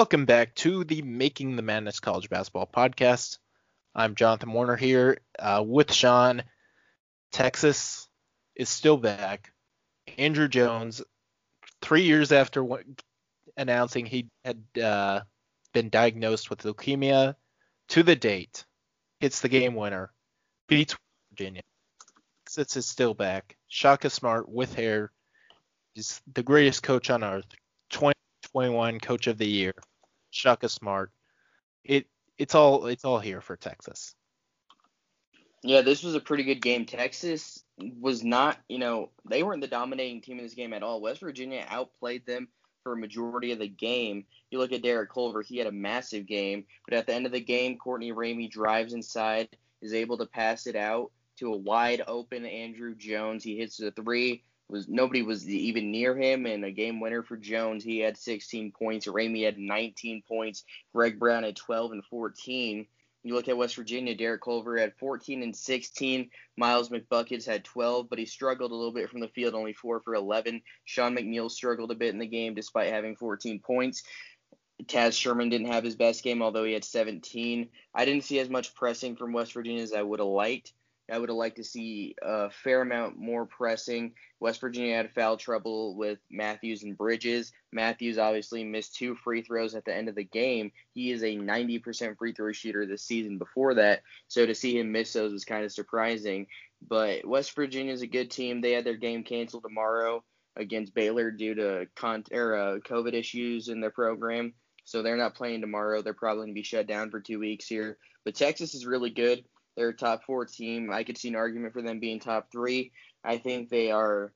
Welcome back to the Making the Madness College Basketball Podcast. I'm Jonathan Warner here uh, with Sean. Texas is still back. Andrew Jones, three years after announcing he had uh, been diagnosed with leukemia, to the date, hits the game winner, beats Virginia. Texas is still back. Shaka Smart with hair is the greatest coach on earth. 20 2021 Coach of the Year, Shaka Smart. It it's all it's all here for Texas. Yeah, this was a pretty good game. Texas was not, you know, they weren't the dominating team in this game at all. West Virginia outplayed them for a majority of the game. You look at Derek Culver, he had a massive game, but at the end of the game, Courtney Ramey drives inside, is able to pass it out to a wide open Andrew Jones. He hits the three was nobody was even near him and a game winner for Jones. He had 16 points. Ramey had 19 points. Greg Brown had 12 and 14. You look at West Virginia, Derek Culver had 14 and 16. Miles McBuckets had 12, but he struggled a little bit from the field, only 4 for 11. Sean McNeil struggled a bit in the game despite having 14 points. Taz Sherman didn't have his best game, although he had 17. I didn't see as much pressing from West Virginia as I would have liked. I would have liked to see a fair amount more pressing. West Virginia had foul trouble with Matthews and Bridges. Matthews obviously missed two free throws at the end of the game. He is a 90% free throw shooter this season before that, so to see him miss those was kind of surprising. But West Virginia is a good team. They had their game canceled tomorrow against Baylor due to con- or, uh, COVID issues in their program. So they're not playing tomorrow. They're probably going to be shut down for two weeks here. But Texas is really good. They're a top four team. I could see an argument for them being top three. I think they are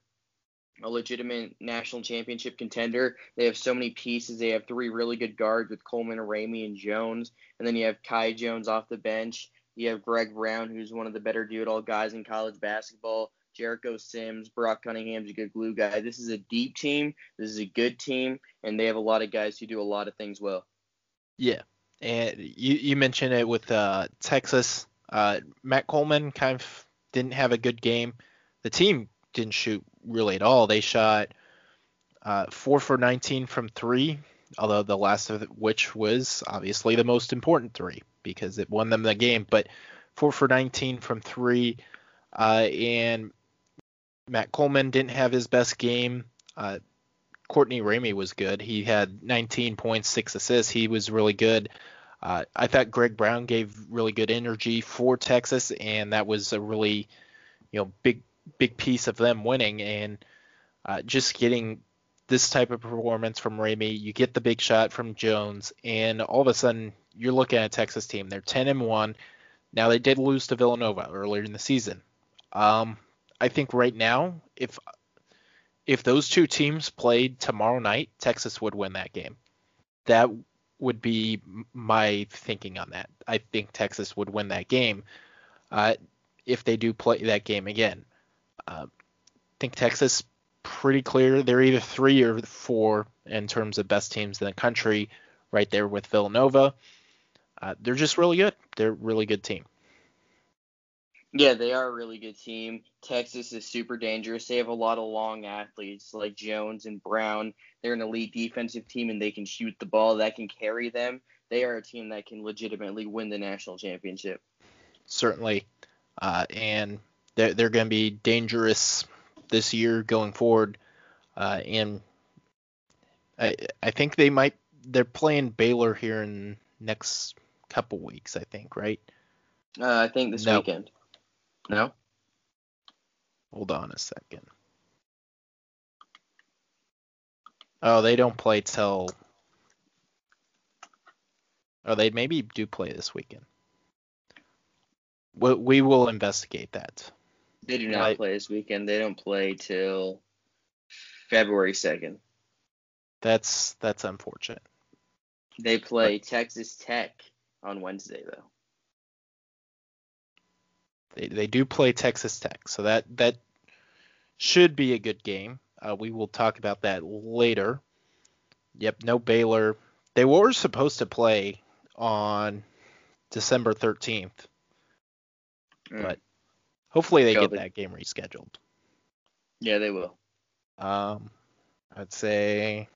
a legitimate national championship contender. They have so many pieces. They have three really good guards with Coleman, Ramey, and Jones. And then you have Kai Jones off the bench. You have Greg Brown, who's one of the better do-it-all guys in college basketball. Jericho Sims, Brock Cunningham's a good glue guy. This is a deep team. This is a good team, and they have a lot of guys who do a lot of things well. Yeah, and you you mentioned it with uh, Texas. Uh, Matt Coleman kind of didn't have a good game. The team didn't shoot really at all. They shot uh, four for 19 from three, although the last of which was obviously the most important three because it won them the game. But four for 19 from three, uh, and Matt Coleman didn't have his best game. Uh, Courtney Ramey was good. He had 19 points, six assists. He was really good. Uh, I thought Greg Brown gave really good energy for Texas, and that was a really, you know, big big piece of them winning. And uh, just getting this type of performance from Ramey, you get the big shot from Jones, and all of a sudden you're looking at a Texas team. They're 10 and one. Now they did lose to Villanova earlier in the season. Um, I think right now, if if those two teams played tomorrow night, Texas would win that game. That would be my thinking on that. I think Texas would win that game uh, if they do play that game again. Uh, I think Texas pretty clear. They're either three or four in terms of best teams in the country, right there with Villanova. Uh, they're just really good. They're a really good team. Yeah, they are a really good team. Texas is super dangerous. They have a lot of long athletes like Jones and Brown. They're an elite defensive team and they can shoot the ball that can carry them. They are a team that can legitimately win the national championship. Certainly. Uh, and they're, they're going to be dangerous this year going forward. Uh, and I, I think they might, they're playing Baylor here in next couple weeks, I think, right? Uh, I think this no. weekend. No? Hold on a second. Oh, they don't play till. Oh, they maybe do play this weekend. We, we will investigate that. They do not I, play this weekend. They don't play till February 2nd. That's that's unfortunate. They play but, Texas Tech on Wednesday though. They they do play Texas Tech, so that that should be a good game. Uh, we will talk about that later. Yep, no Baylor. They were supposed to play on December 13th, mm. but hopefully they get that game rescheduled. Yeah, they will. Um, I'd say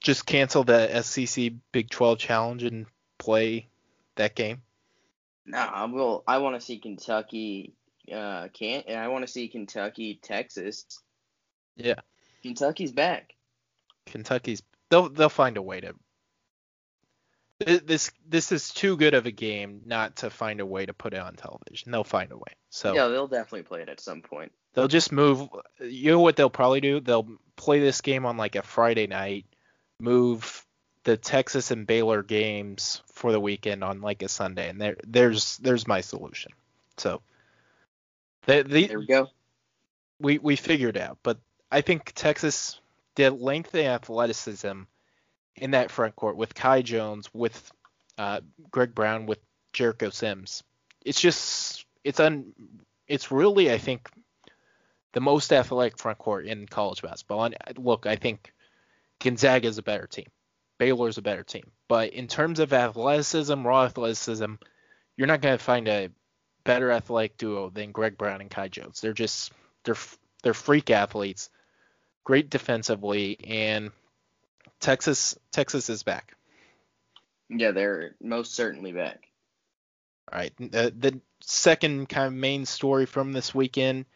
just cancel the SEC Big 12 challenge and play that game? No, I will. I want to see Kentucky. Uh, can't. I want to see Kentucky, Texas. Yeah. Kentucky's back. Kentucky's. They'll they'll find a way to. This this is too good of a game not to find a way to put it on television. They'll find a way. So yeah, they'll definitely play it at some point. They'll just move. You know what they'll probably do? They'll play this game on like a Friday night, move the Texas and Baylor games for the weekend on like a Sunday, and there there's there's my solution. So the, the, there we go. We we figured out, but I think Texas the length and athleticism in that front court with Kai Jones, with uh, Greg Brown, with Jericho Sims. It's just it's un it's really I think the most athletic front court in college basketball. And look, I think Gonzaga is a better team. Baylor's a better team. But in terms of athleticism, raw athleticism, you're not going to find a better athletic duo than Greg Brown and Kai Jones. They're just they're they're freak athletes, great defensively, and Texas Texas is back. Yeah, they're most certainly back. All right, the, the second kind of main story from this weekend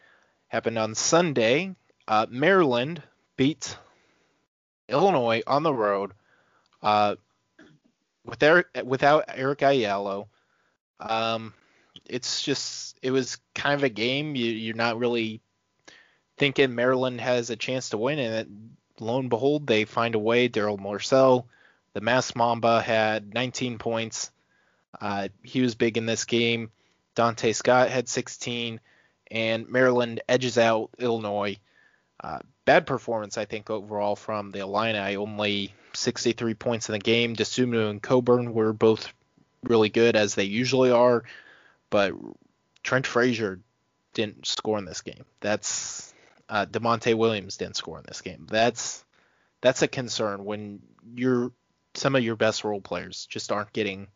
happened on Sunday. Uh, Maryland beat Illinois on the road uh, with Eric, without Eric Ayala. Um, it's just it was kind of a game you, you're not really thinking Maryland has a chance to win, and it, lo and behold, they find a way. Darryl Morsell, the Mask Mamba, had 19 points. Uh, he was big in this game. Donta Scott had 16 and Maryland edges out Illinois. Uh, bad performance, I think, overall from the Illini. Only 63 points in the game. Dosunmu and Cockburn were both really good, as they usually are, but Trent Frazier didn't score in this game. That's uh, Da'Monte Williams didn't score in this game. That's that's a concern when you're some of your best role players just aren't getting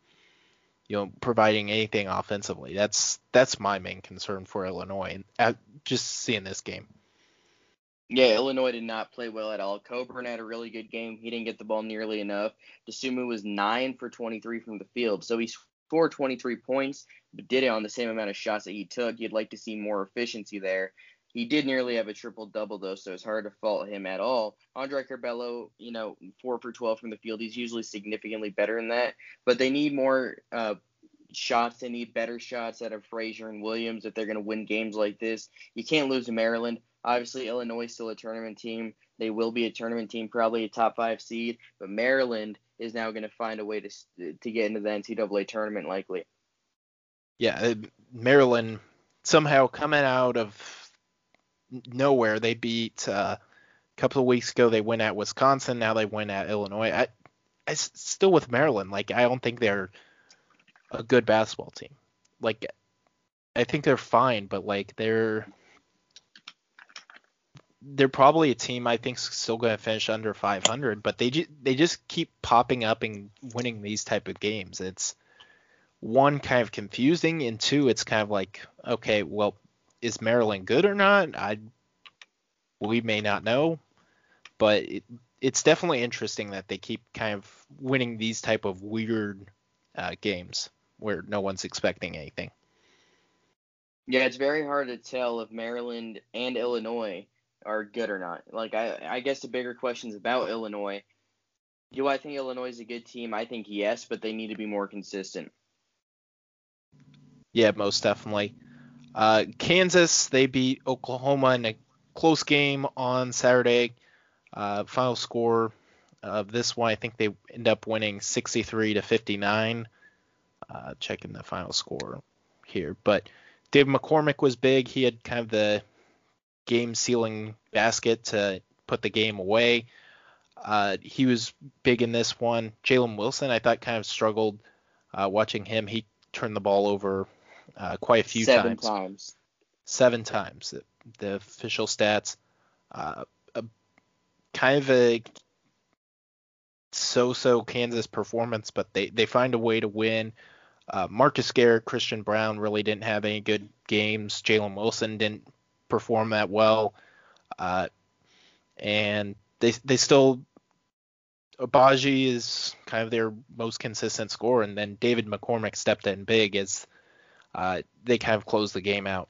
you know, providing anything offensively. That's that's my main concern for Illinois, and just seeing this game. Yeah, Illinois did not play well at all. Cockburn had a really good game. He didn't get the ball nearly enough. Dosunmu was nine for 23 from the field, so he scored 23 points, but did it on the same amount of shots that he took. You'd like to see more efficiency there. He did nearly have a triple double though, so it's hard to fault him at all. Andre Curbelo, you know, four for 12 from the field. He's usually significantly better than that, but they need more uh, shots. They need better shots out of Frazier and Williams if they're going to win games like this. You can't lose to Maryland. Obviously, Illinois is still a tournament team. They will be a tournament team, probably a top five seed. But Maryland is now going to find a way to to get into the NCAA tournament, likely. Yeah, uh, Maryland somehow coming out of nowhere. They beat uh, a couple of weeks ago. They went at Wisconsin. Now they went at Illinois. I, I still with Maryland. Like I don't think they're a good basketball team. Like I think they're fine, but like they're they're probably a team I think still going to finish under 500, but they just they just keep popping up and winning these type of games. It's one kind of confusing, and two, it's kind of like okay, well, is Maryland good or not? I we may not know, but it, it's definitely interesting that they keep kind of winning these type of weird uh, games where no one's expecting anything. Yeah, it's very hard to tell if Maryland and Illinois are good or not. Like I, I guess the bigger questions about Illinois. Do I think Illinois is a good team? I think yes, but they need to be more consistent. Yeah, most definitely. Uh, Kansas, they beat Oklahoma in a close game on Saturday. Uh, final score of this one, I think they end up winning 63 to 59 uh, checking the final score here. But Dave McCormack was big. He had kind of the game sealing basket to put the game away. Uh, he was big in this one. Jalen Wilson, I thought, kind of struggled uh, watching him. He turned the ball over uh, quite a few Seven times. times. Seven times. The, the official stats. Uh, a, kind of a so-so Kansas performance, but they, they find a way to win. Uh, Marcus Garrett, Christian Braun really didn't have any good games. Jalen Wilson didn't perform that well, uh, and they they still Agbaji is kind of their most consistent scorer, and then David McCormack stepped in big as uh, they kind of closed the game out.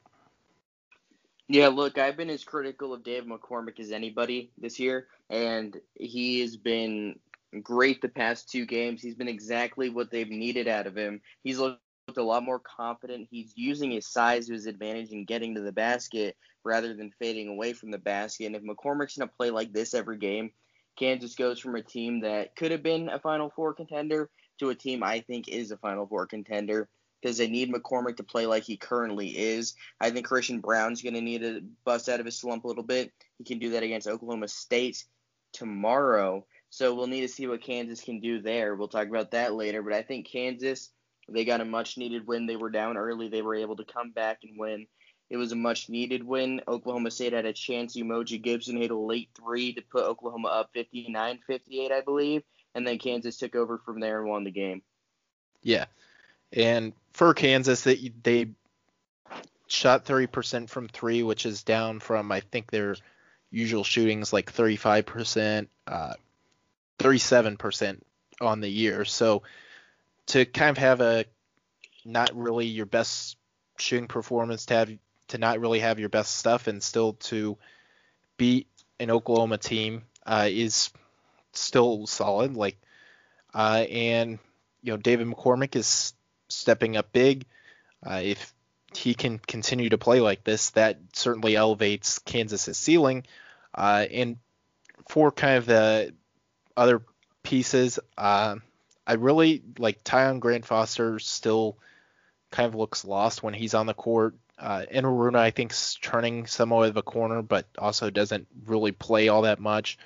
Yeah, look, I've been as critical of David McCormack as anybody this year, and he has been great the past two games. He's been exactly what they've needed out of him. He's looked a lot more confident. He's using his size to his advantage in getting to the basket rather than fading away from the basket. And if McCormack's going to play like this every game, Kansas goes from a team that could have been a Final Four contender to a team I think is a Final Four contender because they need McCormick to play like he currently is. I think Christian Braun's going to need to bust out of his slump a little bit. He can do that against Oklahoma State tomorrow. So we'll need to see what Kansas can do there. We'll talk about that later. But I think Kansas, they got a much needed win. They were down early. They were able to come back and win. It was a much needed win. Oklahoma State had a chance. Umoja Gibson hit a late three to put Oklahoma up 59 58, I believe. And then Kansas took over from there and won the game. Yeah. And for Kansas, they, they shot 30% from three, which is down from, I think, their usual shootings like 35%, uh, 37% on the year. So to kind of have a not really your best shooting performance, to have to not really have your best stuff, and still to beat an Oklahoma team uh, is still solid. Like, uh, and you know, David McCormack is stepping up big. Uh, if he can continue to play like this, that certainly elevates Kansas's ceiling. Uh, and for kind of the other pieces, uh, I really like Tyon Grant Foster still kind of looks lost when he's on the court. Uh, Enaruna, I think, is turning somewhat of a corner, but also doesn't really play all that much.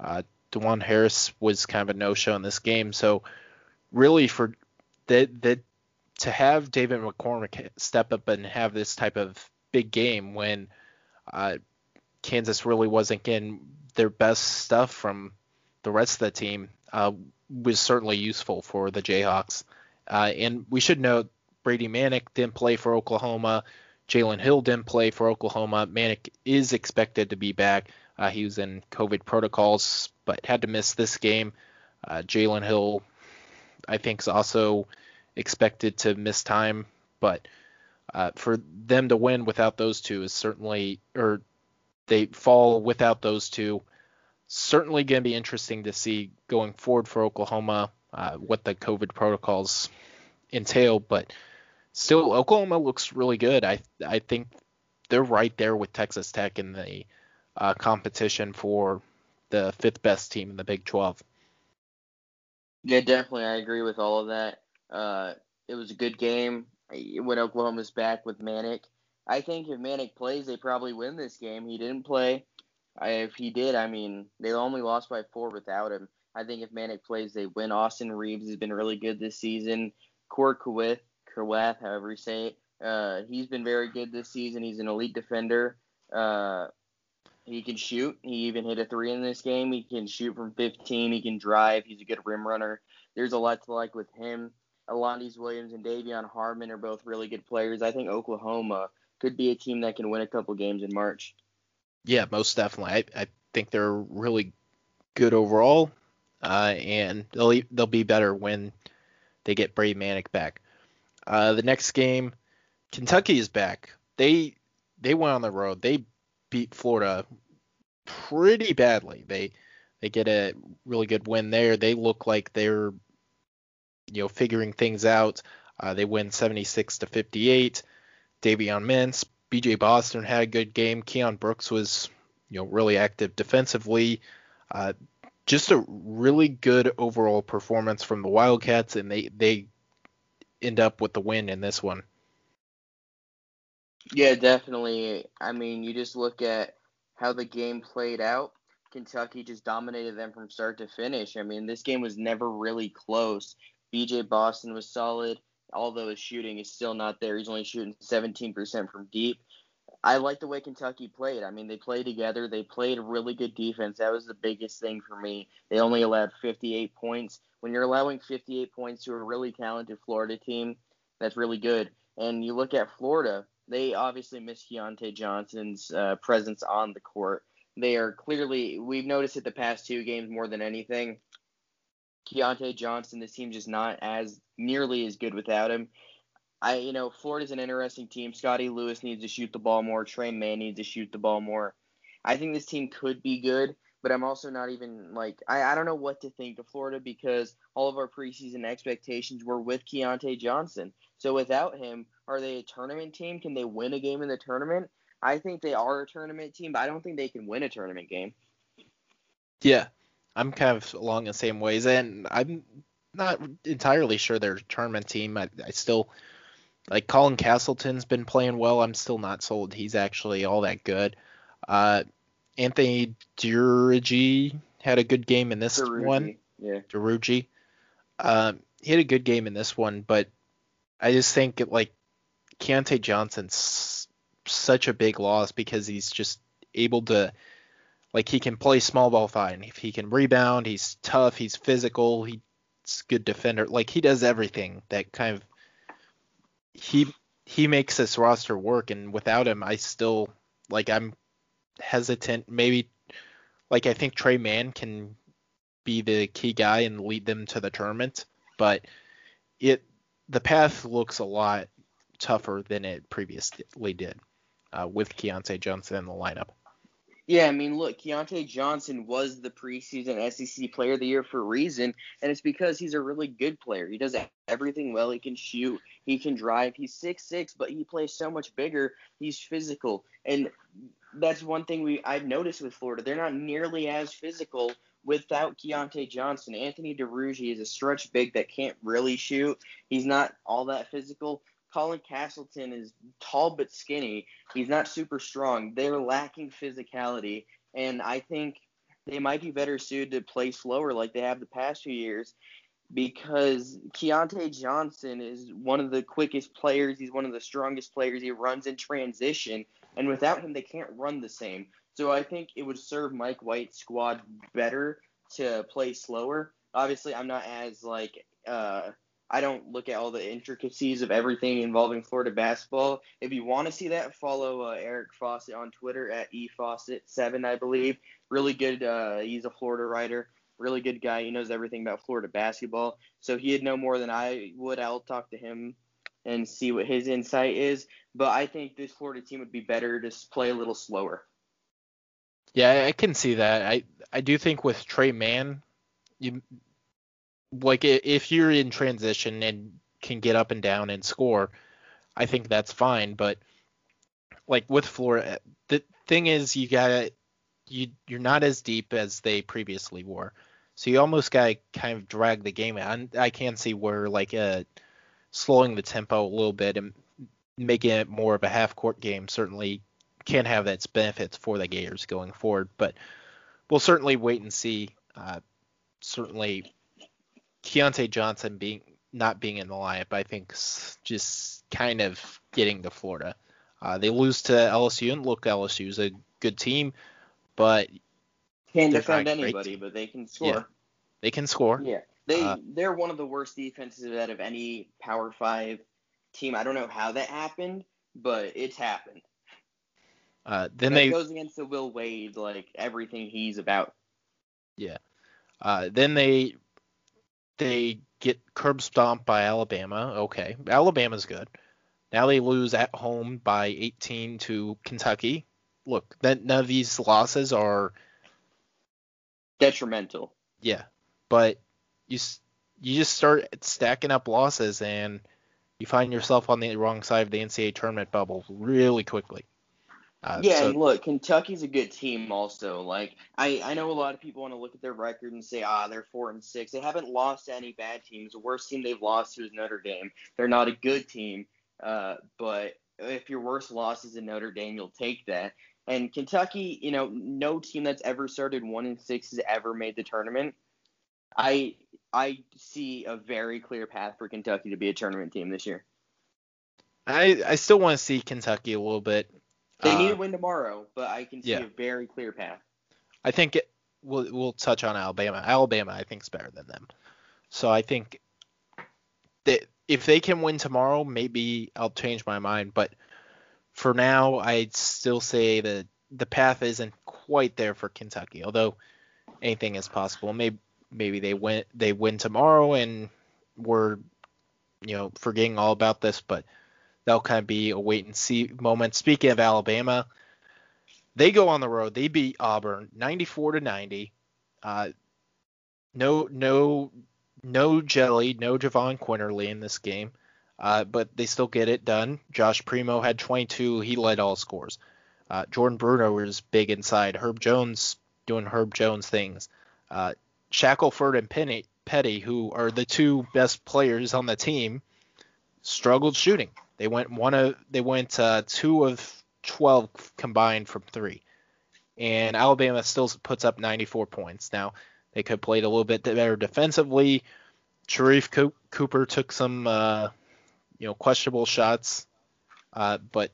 Uh, Dajuan Harris was kind of a no-show in this game, so really for that that to have David McCormack step up and have this type of big game when uh, Kansas really wasn't getting their best stuff from the rest of the team uh, was certainly useful for the Jayhawks. Uh, and we should note Brady Manek didn't play for Oklahoma. Jalen Hill didn't play for Oklahoma. Manek is expected to be back. Uh, he was in COVID protocols, but had to miss this game. Uh, Jalen Hill, I think, is also expected to miss time, but uh, for them to win without those two is certainly, or they fall without those two, certainly going to be interesting to see going forward for Oklahoma uh, what the COVID protocols entail. But still, Oklahoma looks really good. I I think they're right there with Texas Tech in the uh, competition for the fifth best team in the Big 12. Yeah, definitely. I agree with all of that. Uh, it was a good game when Oklahoma's back with Manek. I think if Manek plays, they probably win this game. He didn't play. If he did, I mean, they only lost by four without him. I think if Manek plays, they win. Austin Reaves has been really good this season. Kuath, Kuath, however you say it, uh, he's been very good this season. He's an elite defender. Uh, he can shoot. He even hit a three in this game. He can shoot from 15. He can drive. He's a good rim runner. There's a lot to like with him. Alondes Williams and De'Vion Harmon are both really good players. I think Oklahoma could be a team that can win a couple games in March. Yeah, most definitely. I, I think they're really good overall, uh, and they'll they'll be better when they get Brady Manek back. Uh, the next game, Kentucky is back. They they went on the road. They beat Florida pretty badly. They they get a really good win there. They look like they're you know figuring things out. Uh, they win 76 to 58. Davion Mintz, B.J. Boston had a good game. Keion Brooks was you know really active defensively. Uh, just a really good overall performance from the Wildcats, and they they end up with the win in this one. Yeah, definitely. I mean, you just look at how the game played out. Kentucky just dominated them from start to finish. I mean, this game was never really close. BJ Boston was solid, although his shooting is still not there. He's only shooting 17% from deep. I like the way Kentucky played. I mean, they played together. They played a really good defense. That was the biggest thing for me. They only allowed 58 points. When you're allowing 58 points to a really talented Florida team, that's really good. And you look at Florida, they obviously miss Keyontae Johnson's uh, presence on the court. They are clearly, we've noticed it the past two games more than anything. Keyontae Johnson, this team's just not as nearly as good without him. I, you know, Florida's an interesting team. Scottie Lewis needs to shoot the ball more. Tre Mann needs to shoot the ball more. I think this team could be good, but I'm also not even like I, I don't know what to think of Florida because all of our preseason expectations were with Keyontae Johnson. So without him, are they a tournament team? Can they win a game in the tournament? I think they are a tournament team, but I don't think they can win a tournament game. Yeah, I'm kind of along the same ways, and I'm not entirely sure they're tournament team. I, I still like Colin Castleton's been playing well. I'm still not sold he's actually all that good. Uh, Anthony Duruji had a good game in this Duruji, one. Yeah. Duruji. Um, he had a good game in this one, but I just think it, like Keyontae Johnson's such a big loss because he's just able to like he can play small ball fine. If he can rebound, he's tough, he's physical, he's good defender. Like he does everything that kind of he he makes this roster work and without him I still like I'm hesitant maybe like I think Tre Mann can be the key guy and lead them to the tournament, but it the path looks a lot tougher than it previously did uh, with Keyontae Johnson in the lineup. Yeah, I mean, look, Keyontae Johnson was the preseason SEC Player of the Year for a reason, and it's because he's a really good player. He does everything well. He can shoot, he can drive. He's six six, but he plays so much bigger. He's physical, and that's one thing we I've noticed with Florida. They're not nearly as physical without Keyontae Johnson. Anthony Duruji is a stretch big that can't really shoot. He's not all that physical. Colin Castleton is tall but skinny. He's not super strong. They're lacking physicality, and I think they might be better suited to play slower like they have the past few years because Keyontae Johnson is one of the quickest players. He's one of the strongest players. He runs in transition, and without him, they can't run the same. So I think it would serve Mike White's squad better to play slower. Obviously, I'm not as like uh, I don't look at all the intricacies of everything involving Florida basketball. If you want to see that, follow uh, Eric Fawcett on Twitter at efawcett7, I believe. Really good. Uh, he's a Florida writer. Really good guy. He knows everything about Florida basketball. So he'd know more than I would. I'll talk to him and see what his insight is. But I think this Florida team would be better to play a little slower. Yeah, I can see that. I I do think with Tre Mann, you like if you're in transition and can get up and down and score, I think that's fine. But like with Florida, the thing is you gotta you you're not as deep as they previously were, so you almost gotta kind of drag the game out. I can see where like uh slowing the tempo a little bit and making it more of a half court game certainly can have its benefits for the Gators going forward. But we'll certainly wait and see. Uh, certainly Keyontae Johnson being not being in the lineup, I think just kind of getting to Florida. Uh, they lose to LSU, and look, LSU is a good team, but can't defend anybody, but they can score. Yeah, they can score. Yeah, they uh, they're one of the worst defenses out of any Power Five team. I don't know how that happened, but it's happened. Uh, then they goes against the Will Wade, like everything he's about. Yeah. Uh, then they they get curb stomped by Alabama. Okay, Alabama's good. Now they lose at home by 18 to Kentucky. Look, that none of these losses are detrimental. Yeah, but you you just start stacking up losses and you find yourself on the wrong side of the NCAA tournament bubble really quickly. Uh, yeah, so, and look, Kentucky's a good team also. Like I, I know a lot of people want to look at their record and say, ah, they're four and six. They haven't lost to any bad teams. The worst team they've lost to is Notre Dame. They're not a good team, uh, but if your worst loss is in Notre Dame, you'll take that. And Kentucky, you know, no team that's ever started one and six has ever made the tournament. I I see a very clear path for Kentucky to be a tournament team this year. I I still want to see Kentucky a little bit. They uh, need to win tomorrow, but I can see yeah. a very clear path. I think it, we'll we'll touch on Alabama. Alabama, I think, is better than them. So I think that if they can win tomorrow, maybe I'll change my mind. But for now, I'd still say that the path isn't quite there for Kentucky. Although anything is possible. Maybe maybe they win they win tomorrow and we're you know forgetting all about this, but that'll kind of be a wait and see moment. Speaking of Alabama, they go on the road. They beat Auburn 94 to 90. Uh, no no no Jelly, no Jahvon Quinerly in this game. Uh, but they still get it done. Josh Primo had 22. He led all scores. Uh, Jordan Bruner was big inside. Herb Jones doing Herb Jones things. Uh, Shackelford and Penny, Petty, who are the two best players on the team, struggled shooting. They went one of they went uh, two of 12 combined from three, and Alabama still puts up 94 points. Now they could have played a little bit better defensively. Sharife Cooper took some uh, you know questionable shots, uh, but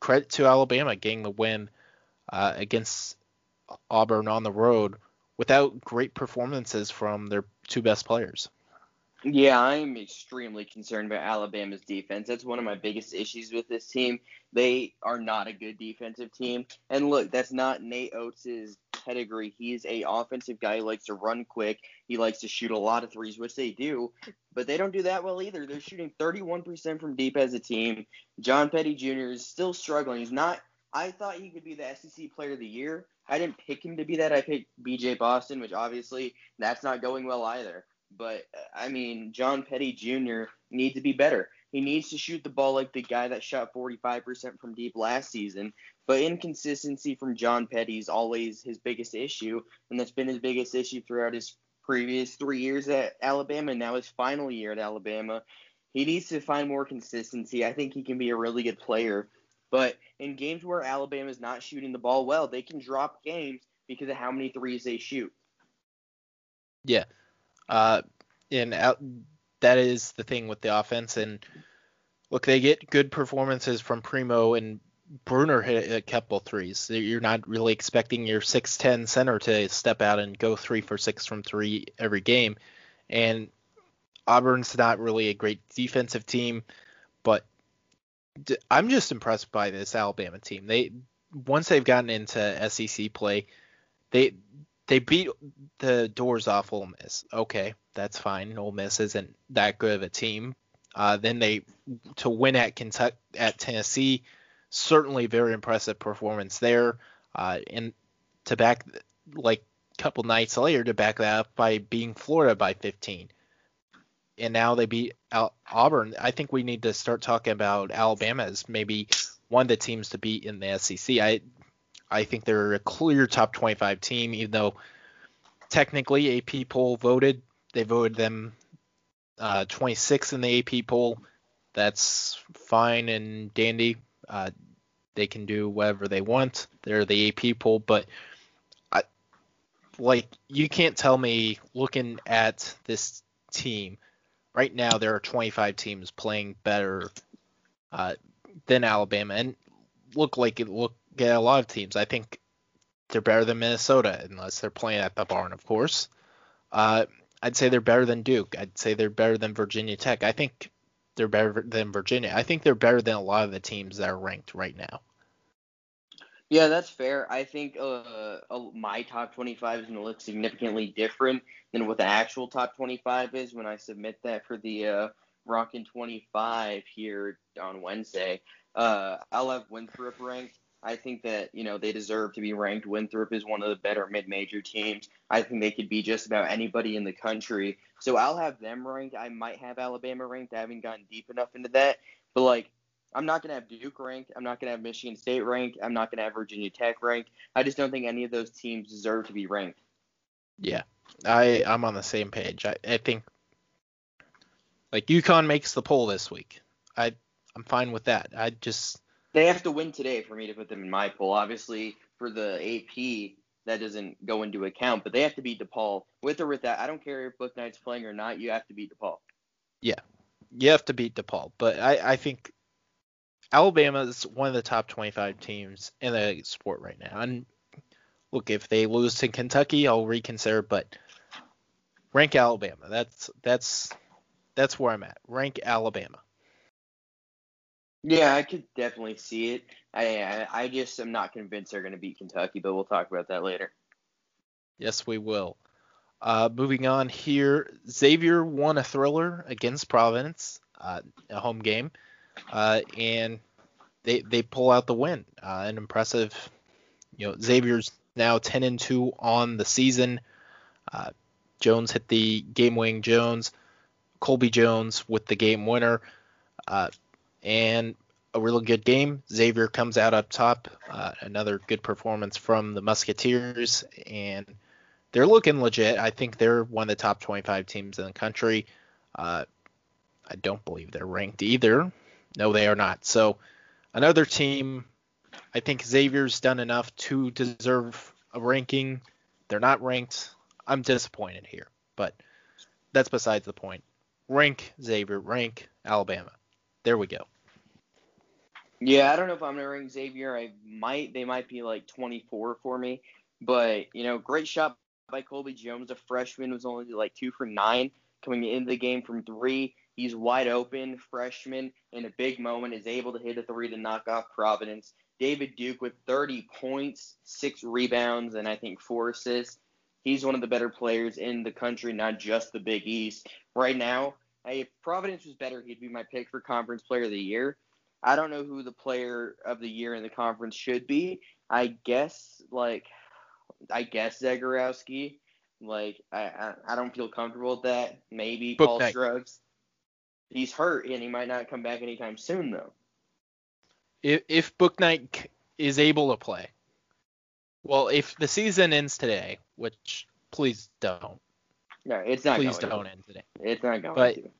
credit to Alabama getting the win uh, against Auburn on the road without great performances from their two best players. Yeah, I'm extremely concerned about Alabama's defense. That's one of my biggest issues with this team. They are not a good defensive team. And look, that's not Nate Oates' pedigree. He's a offensive guy. He likes to run quick. He likes to shoot a lot of threes, which they do. But they don't do that well either. They're shooting 31% from deep as a team. John Petty Jr. is still struggling. He's not. I thought he could be the SEC Player of the Year. I didn't pick him to be that. I picked B.J. Boston, which obviously that's not going well either. But uh, I mean, John Petty Jr. needs to be better. He needs to shoot the ball like the guy that shot 45% from deep last season. But inconsistency from John Petty is always his biggest issue, and that's been his biggest issue throughout his previous three years at Alabama, and now his final year at Alabama. He needs to find more consistency. I think he can be a really good player. But in games where Alabama is not shooting the ball well, they can drop games because of how many threes they shoot. Yeah. Uh, and out, that is the thing with the offense. And look, they get good performances from Primo and Bruner hit a couple threes. You're not really expecting your 6'10 center to step out and go three for six from three every game. And Auburn's not really a great defensive team, but I'm just impressed by this Alabama team. They once they've gotten into SEC play, they they beat the doors off Ole Miss. Okay, that's fine. Ole Miss isn't that good of a team. Uh, then they to win at Kentucky at Tennessee, certainly very impressive performance there. Uh, and to back like a couple nights later to back that up by beating Florida by 15. And now they beat Al- Auburn. I think we need to start talking about Alabama as maybe one of the teams to beat in the SEC. I I think they're a clear top 25 team, even though technically AP poll voted. They voted them uh, 26 in the AP poll. That's fine and dandy. Uh, they can do whatever they want. They're the AP poll, but I, like you can't tell me looking at this team right now. There are 25 teams playing better uh, than Alabama, and look like it look get a lot of teams. I think they're better than Minnesota, unless they're playing at the barn, of course. Uh, I'd say they're better than Duke. I'd say they're better than Virginia Tech. I think they're better than Virginia. I think they're better than a lot of the teams that are ranked right now. Yeah, that's fair. I think uh, my top 25 is going to look significantly different than what the actual top 25 is when I submit that for the uh, Rockin' 25 here on Wednesday. Uh, I'll have Winthrop ranked I think that you know they deserve to be ranked. Winthrop is one of the better mid-major teams. I think they could be just about anybody in the country. So I'll have them ranked. I might have Alabama ranked. I haven't gotten deep enough into that, but like I'm not gonna have Duke ranked. I'm not gonna have Michigan State ranked. I'm not gonna have Virginia Tech ranked. I just don't think any of those teams deserve to be ranked. Yeah, I I'm on the same page. I, I think like UConn makes the poll this week. I I'm fine with that. I just they have to win today for me to put them in my poll. Obviously, for the AP, that doesn't go into account, but they have to beat DePaul. With or without, I don't care if Bouknight's playing or not. You have to beat DePaul. Yeah, you have to beat DePaul, but I, I think Alabama is one of the top 25 teams in the sport right now. And look, if they lose to Kentucky, I'll reconsider, but rank Alabama. That's that's that's where I'm at. Rank Alabama. Yeah, I could definitely see it. I I, just am not convinced they're going to beat Kentucky, but we'll talk about that later. Yes, we will. Uh, moving on here, Xavier won a thriller against Providence, uh, a home game, uh, and they they pull out the win. Uh, an impressive, you know, Xavier's now 10 and 2 on the season. Uh, Jones hit the game winning Jones, Colby Jones with the game winner, uh, and a really good game. Xavier comes out up top. Uh, another good performance from the Musketeers, and they're looking legit. I think they're one of the top 25 teams in the country. Uh, I don't believe they're ranked either. No, they are not. So another team. I think Xavier's done enough to deserve a ranking. They're not ranked. I'm disappointed here, but that's besides the point. Rank Xavier, rank Alabama. There we go. Yeah, I don't know if I'm gonna rank Xavier. I might. They might be like 24 for me, but you know, great shot by Colby Jones. A freshman was only like two for nine coming into the game from three. He's wide open, freshman, in a big moment, is able to hit a three to knock off Providence. David Duke with 30 points, six rebounds, and I think four assists. He's one of the better players in the country, not just the Big East. Right now, if Providence was better, he'd be my pick for Conference Player of the Year. I don't know who the Player of the Year in the conference should be. I guess like I guess Zagorowski. Like I, I, I don't feel comfortable with that. Maybe Book Paul night. Scruggs. He's hurt and he might not come back anytime soon though. If, if Bouknight c- is able to play, well, if the season ends today, which please don't, No, it's not please going. don't To. end today. It's not going But- to.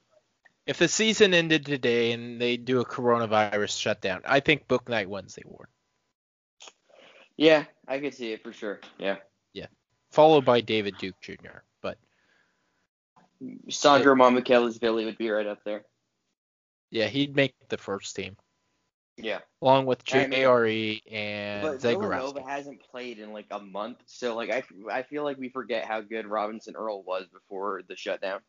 If the season ended today and they do a coronavirus shutdown, I think Bouknight wins the award, Yeah, I could see it for sure. Yeah. Yeah. Followed by David Duke Jr. But Sandro Monticelli would be right up there. yeah, he'd make the first team Yeah. along with I mean, JRE and But Villanova hasn't played in like a month, so like I, I feel like we forget how good Robinson Earl was before the shutdown.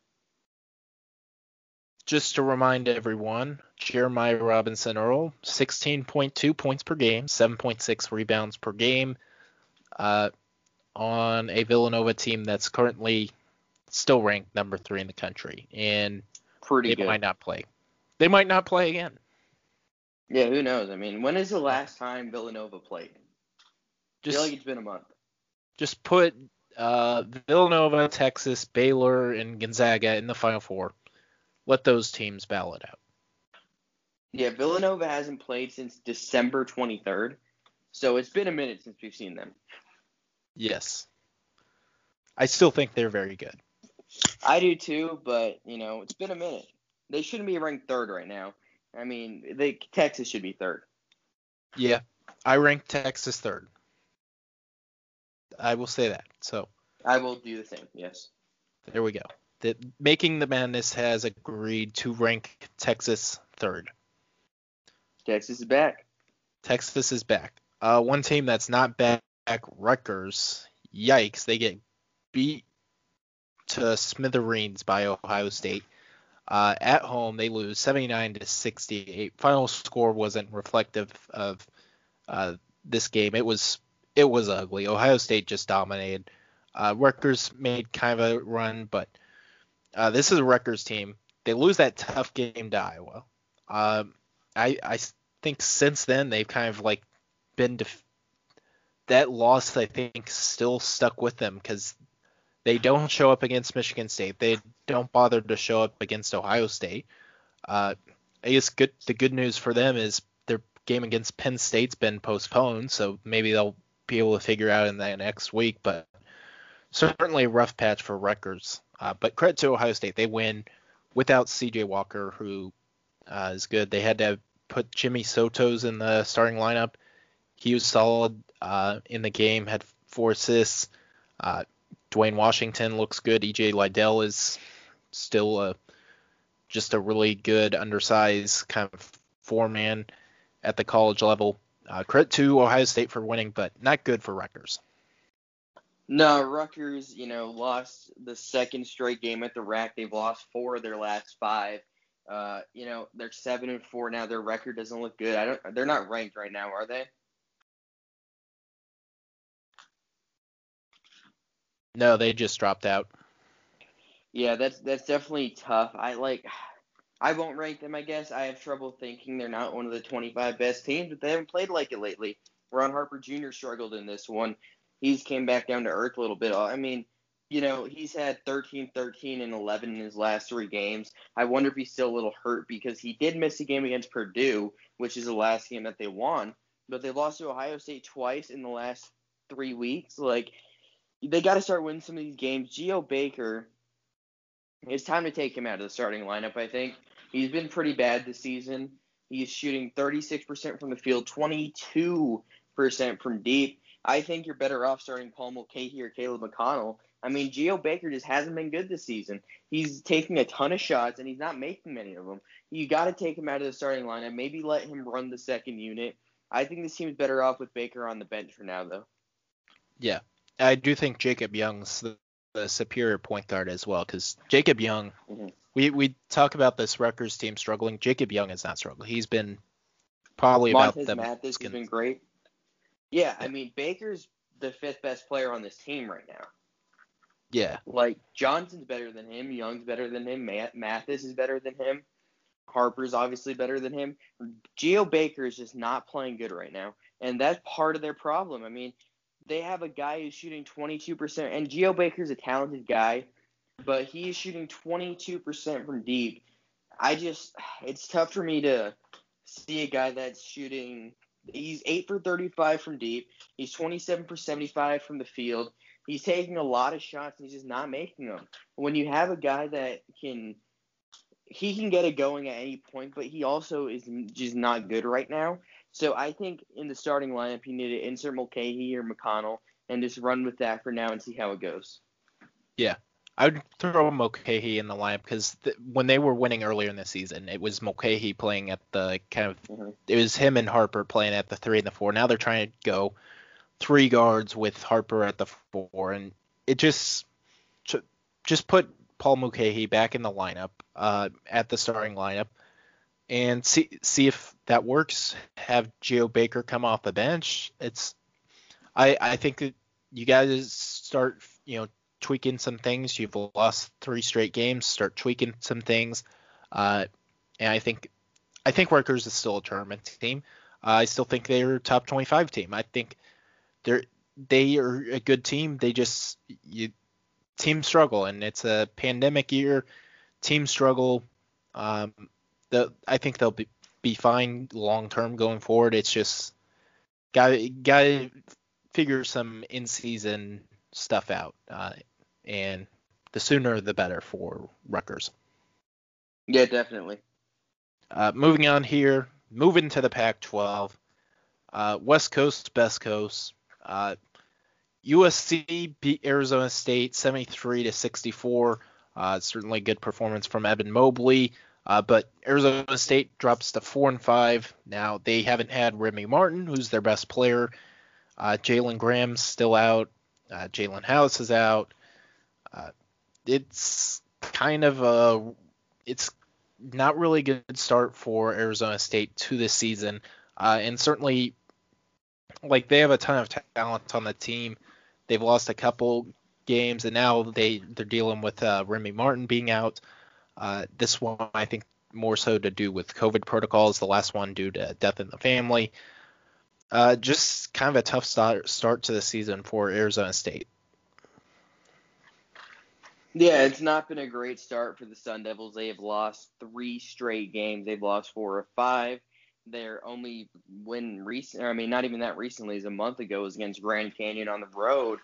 Just to remind everyone, Jeremiah Robinson Earl, 16.2 points per game, 7.6 rebounds per game, uh, on a Villanova team that's currently still ranked number three in the country, and Pretty they good. might not play. They might not play again. Yeah, who knows? I mean, when is the last time Villanova played? I Just feel like it's been a month. just put uh, Villanova, Texas, Baylor, and Gonzaga in the Final Four. Let those teams battle it out. Yeah, Villanova hasn't played since December 23rd, so it's been a minute since we've seen them. Yes. I still think they're very good. I do too, but you know, it's been a minute. They shouldn't be ranked third right now. I mean, they Texas should be third. Yeah, I rank Texas third. I will say that. So I will do the same. Yes. there we go. The, Making the Madness has agreed to rank Texas third. Texas is back. Texas is back. Uh, one team that's not back, Rutgers. Yikes! They get beat to smithereens by Ohio State. Uh, at home, they lose 79 to 68. Final score wasn't reflective of uh, this game. It was it was ugly. Ohio State just dominated. Uh, Rutgers made kind of a run, but uh, this is a Rutgers team. They lose that tough game to Iowa. Um, I I think since then they've kind of like been def- that loss. I think still stuck with them because they don't show up against Michigan State. They don't bother to show up against Ohio State. Uh, I guess good. The good news for them is their game against Penn State's been postponed, so maybe they'll be able to figure out in that next week. But certainly a rough patch for Rutgers. Uh, but credit to Ohio State, they win without C.J. Walker, who uh, is good. They had to put Jimmy Sotos in the starting lineup. He was solid uh, in the game, had four assists. Uh, Duane Washington looks good. EJ Liddell is still a just a really good undersized kind of four man at the college level. Uh, credit to Ohio State for winning, but not good for Rutgers. No, Rutgers, you know, lost the second straight game at the rack. They've lost four of their last five. Uh, you know, they're seven and four now. Their record doesn't look good. I don't. They're not ranked right now, are they? No, they just dropped out. Yeah, that's that's definitely tough. I like I won't rank them, I guess. I have trouble thinking they're not one of the 25 best teams, but they haven't played like it lately. Ron Harper Jr. struggled in this one. He's came back down to earth a little bit. I mean, you know, he's had 13, 13, and 11 in his last three games. I wonder if he's still a little hurt because he did miss a game against Purdue, which is the last game that they won. But they lost to Ohio State twice in the last three weeks. Like, they got to start winning some of these games. Geo Baker, it's time to take him out of the starting lineup, I think. He's been pretty bad this season. He's shooting 36% from the field, 22% from deep. I think you're better off starting Paul Mulcahy or Caleb McConnell. I mean, Geo Baker just hasn't been good this season. He's taking a ton of shots and he's not making many of them. You got to take him out of the starting lineup. Maybe let him run the second unit. I think this team's better off with Baker on the bench for now, though. Yeah, I do think Jacob Young's the, the superior point guard as well because Jacob Young, mm-hmm. we we talk about this Rutgers team struggling. Jacob Young is not struggling. He's been probably Montez about the Mathis has been great. Yeah, I mean Baker's the fifth best player on this team right now. Yeah. Like Johnson's better than him, Young's better than him, Mathis is better than him, Harper's obviously better than him. Geo Baker is just not playing good right now, and that's part of their problem. I mean, they have a guy who's shooting 22%, and Geo Baker's a talented guy, but he's shooting 22% from deep. I just, it's tough for me to see a guy that's shooting. He's 8 for 35 from deep. He's 27 for 75 from the field. He's taking a lot of shots and he's just not making them. When you have a guy that can, he can get it going at any point, but he also is just not good right now. So I think in the starting lineup, you need to insert Mulcahy or McConnell and just run with that for now and see how it goes. Yeah, I would throw Mulcahy in the lineup because th- when they were winning earlier in the season, it was Mulcahy playing at the kind of mm-hmm. it was him and Harper playing at the three and the four. Now they're trying to go three guards with Harper at the four, and it just just put Paul Mulcahy back in the lineup uh, at the starting lineup and see see if that works. Have Geo Baker come off the bench. It's I I think that you guys start you know tweaking some things. You've lost three straight games. Start tweaking some things. Uh, and I think I think Rutgers is still a tournament team. Uh, I still think they're a top 25 team. I think they're they are a good team. They just you team struggle, and it's a pandemic year. Team struggle. Um, the I think they'll be be fine long term going forward. It's just got got to figure some in season stuff out, uh, and the sooner the better for Rutgers. Yeah, definitely. Uh, moving on here, moving to the Pac-12. Uh, West Coast, best coast. Uh, USC beat Arizona State 73 to 64. Uh, certainly good performance from Evan Mobley. Uh, but Arizona State drops to four and five. Now they haven't had Remy Martin, who's their best player. Uh, Jalen Graham's still out. Uh, Jaelen House is out. Uh, it's kind of a it's not really a good start for Arizona State to this season, uh, and certainly like they have a ton of talent on the team. They've lost a couple games, and now they they're dealing with uh, Remy Martin being out. Uh, this one, I think, more so to do with COVID protocols. The last one due to death in the family. Uh, just kind of a tough start start to the season for Arizona State. Yeah, it's not been a great start for the Sun Devils. They have lost three straight games. They've lost four or five. Their only win recent, I mean, not even that recently, is a month ago, was against Grand Canyon on the road.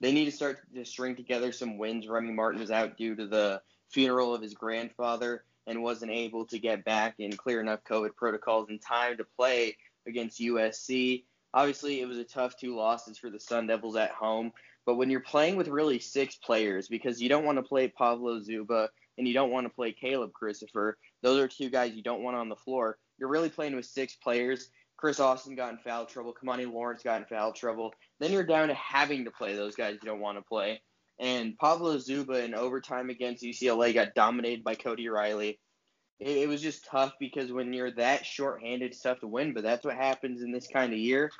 They need to start to string together some wins. Remy Martin was out due to the funeral of his grandfather and wasn't able to get back and clear enough COVID protocols in time to play against USC. Obviously, it was a tough two losses for the Sun Devils at home. But when you're playing with really six players, because you don't want to play Pavlo Dziuba and you don't want to play Caleb Christopher, those are two guys you don't want on the floor. You're really playing with six players. Chris Austin got in foul trouble. Kimani Lawrence got in foul trouble. Then you're down to having to play those guys you don't want to play. And Pavlo Dziuba in overtime against UCLA got dominated by Cody Riley. It, it was just tough because when you're that shorthanded, it's tough to win. But that's what happens in this kind of year.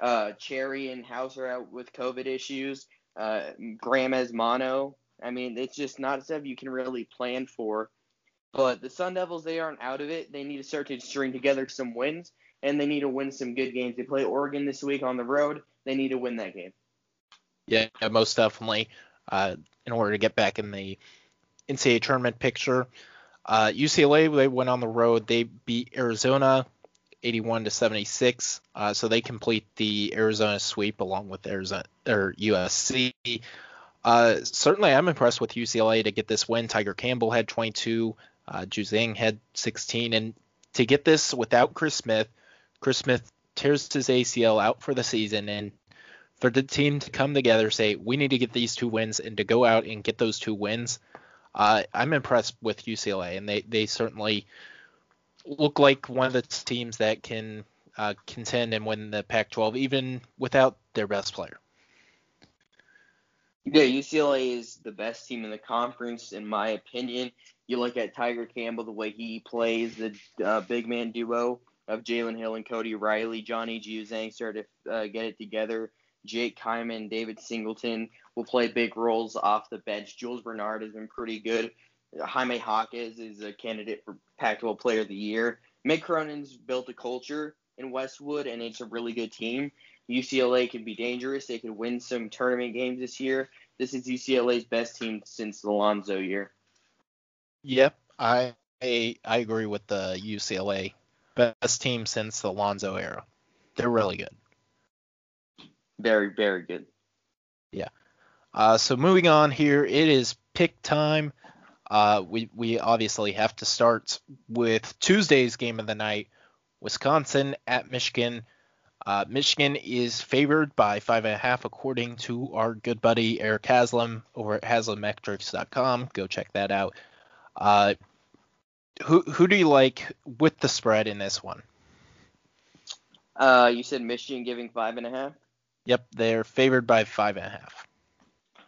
Uh, Cherry and House are out with COVID issues. Uh, Graham has mono. I mean, it's just not stuff you can really plan for. But the Sun Devils, they aren't out of it. They need to start to string together some wins, and they need to win some good games. They play Oregon this week on the road. They need to win that game. Yeah, most definitely. Uh, in order to get back in the NCAA tournament picture, uh, UCLA they went on the road. They beat Arizona 81 to 76. Uh, so they complete the Arizona sweep along with Arizona or USC. Uh, certainly, I'm impressed with UCLA to get this win. Tiger Campbell had 22, uh, Juzang had 16, and to get this without Chris Smith, Chris Smith tears his ACL out for the season, and for the team to come together, say we need to get these two wins, and to go out and get those two wins, uh, I'm impressed with UCLA, and they they certainly look like one of the teams that can uh, contend and win the Pac-12 even without their best player. Yeah, UCLA is the best team in the conference, in my opinion. You look at Tiger Campbell, the way he plays, the uh, big man duo of Jalen Hill and Cody Riley, Johnny Juzang started to uh, get it together. Jake Kyman, David Singleton will play big roles off the bench. Jules Bernard has been pretty good. Jaime Jaquez is a candidate for Pac-12 Player of the Year. Mick Cronin's built a culture in Westwood, and it's a really good team. UCLA can be dangerous. They could win some tournament games this year. This is UCLA's best team since the Lonzo year. Yep, I I, I agree with the UCLA best team since the Lonzo era. They're really good. Very very good. Yeah. Uh, so moving on here, it is pick time. Uh, we we obviously have to start with Tuesday's game of the night, Wisconsin at Michigan. Uh, Michigan is favored by five and a half, according to our good buddy Eric Haslam over at Haslametrics.com. Go check that out. Uh, who who do you like with the spread in this one? Uh, you said Michigan giving five and a half. Yep, they're favored by five and a half.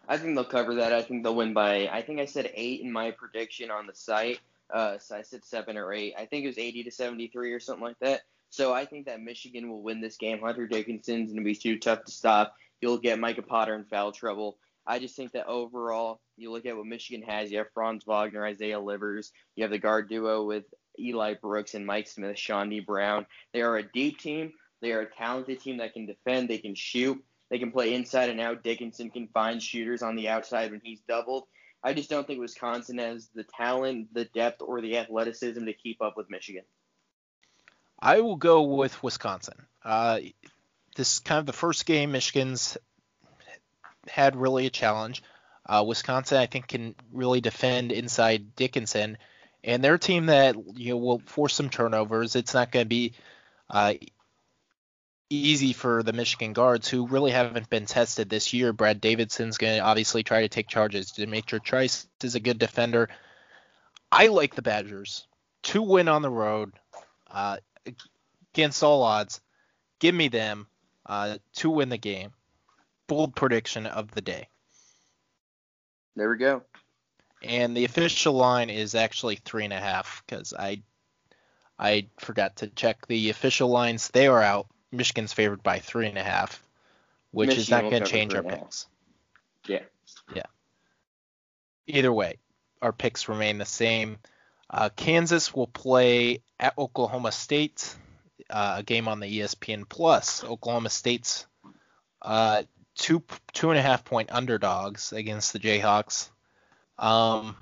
I think they'll cover that. I think they'll win by. I think I said eight in my prediction on the site. Uh, so I said seven or eight. I think it was 80 to 73 or something like that. So I think that Michigan will win this game. Hunter Dickinson's gonna be too tough to stop. You'll get Micah Potter in foul trouble. I just think that overall, you look at what Michigan has. You have Franz Wagner, Isaiah Livers. You have the guard duo with Eli Brooks and Mike Smith, Chaundee Brown. They are a deep team. They are a talented team that can defend. They can shoot. They can play inside and out. Dickinson can find shooters on the outside when he's doubled. I just don't think Wisconsin has the talent, the depth, or the athleticism to keep up with Michigan. I will go with Wisconsin. Uh, this is kind of the first game Michigan's had really a challenge. Uh, Wisconsin, I think, can really defend inside Dickinson, and they're a team that you know will force some turnovers. It's not going to be uh, easy for the Michigan guards who really haven't been tested this year. Brad Davison's going to obviously try to take charges. D'Mitrik Trice is a good defender. I like the Badgers to win on the road uh, against all odds. Give me them uh, to win the game. Bold prediction of the day. There we go. And the official line is actually three and a half because I I forgot to check the official lines. They are out. Michigan's favored by three and a half, which Michigan is not going to change our picks. Yeah. Yeah. Either way, our picks remain the same. Uh, Kansas will play at Oklahoma State, uh, a game on the ESPN Plus. Oklahoma State's uh, two two and a half point underdogs against the Jayhawks. Um,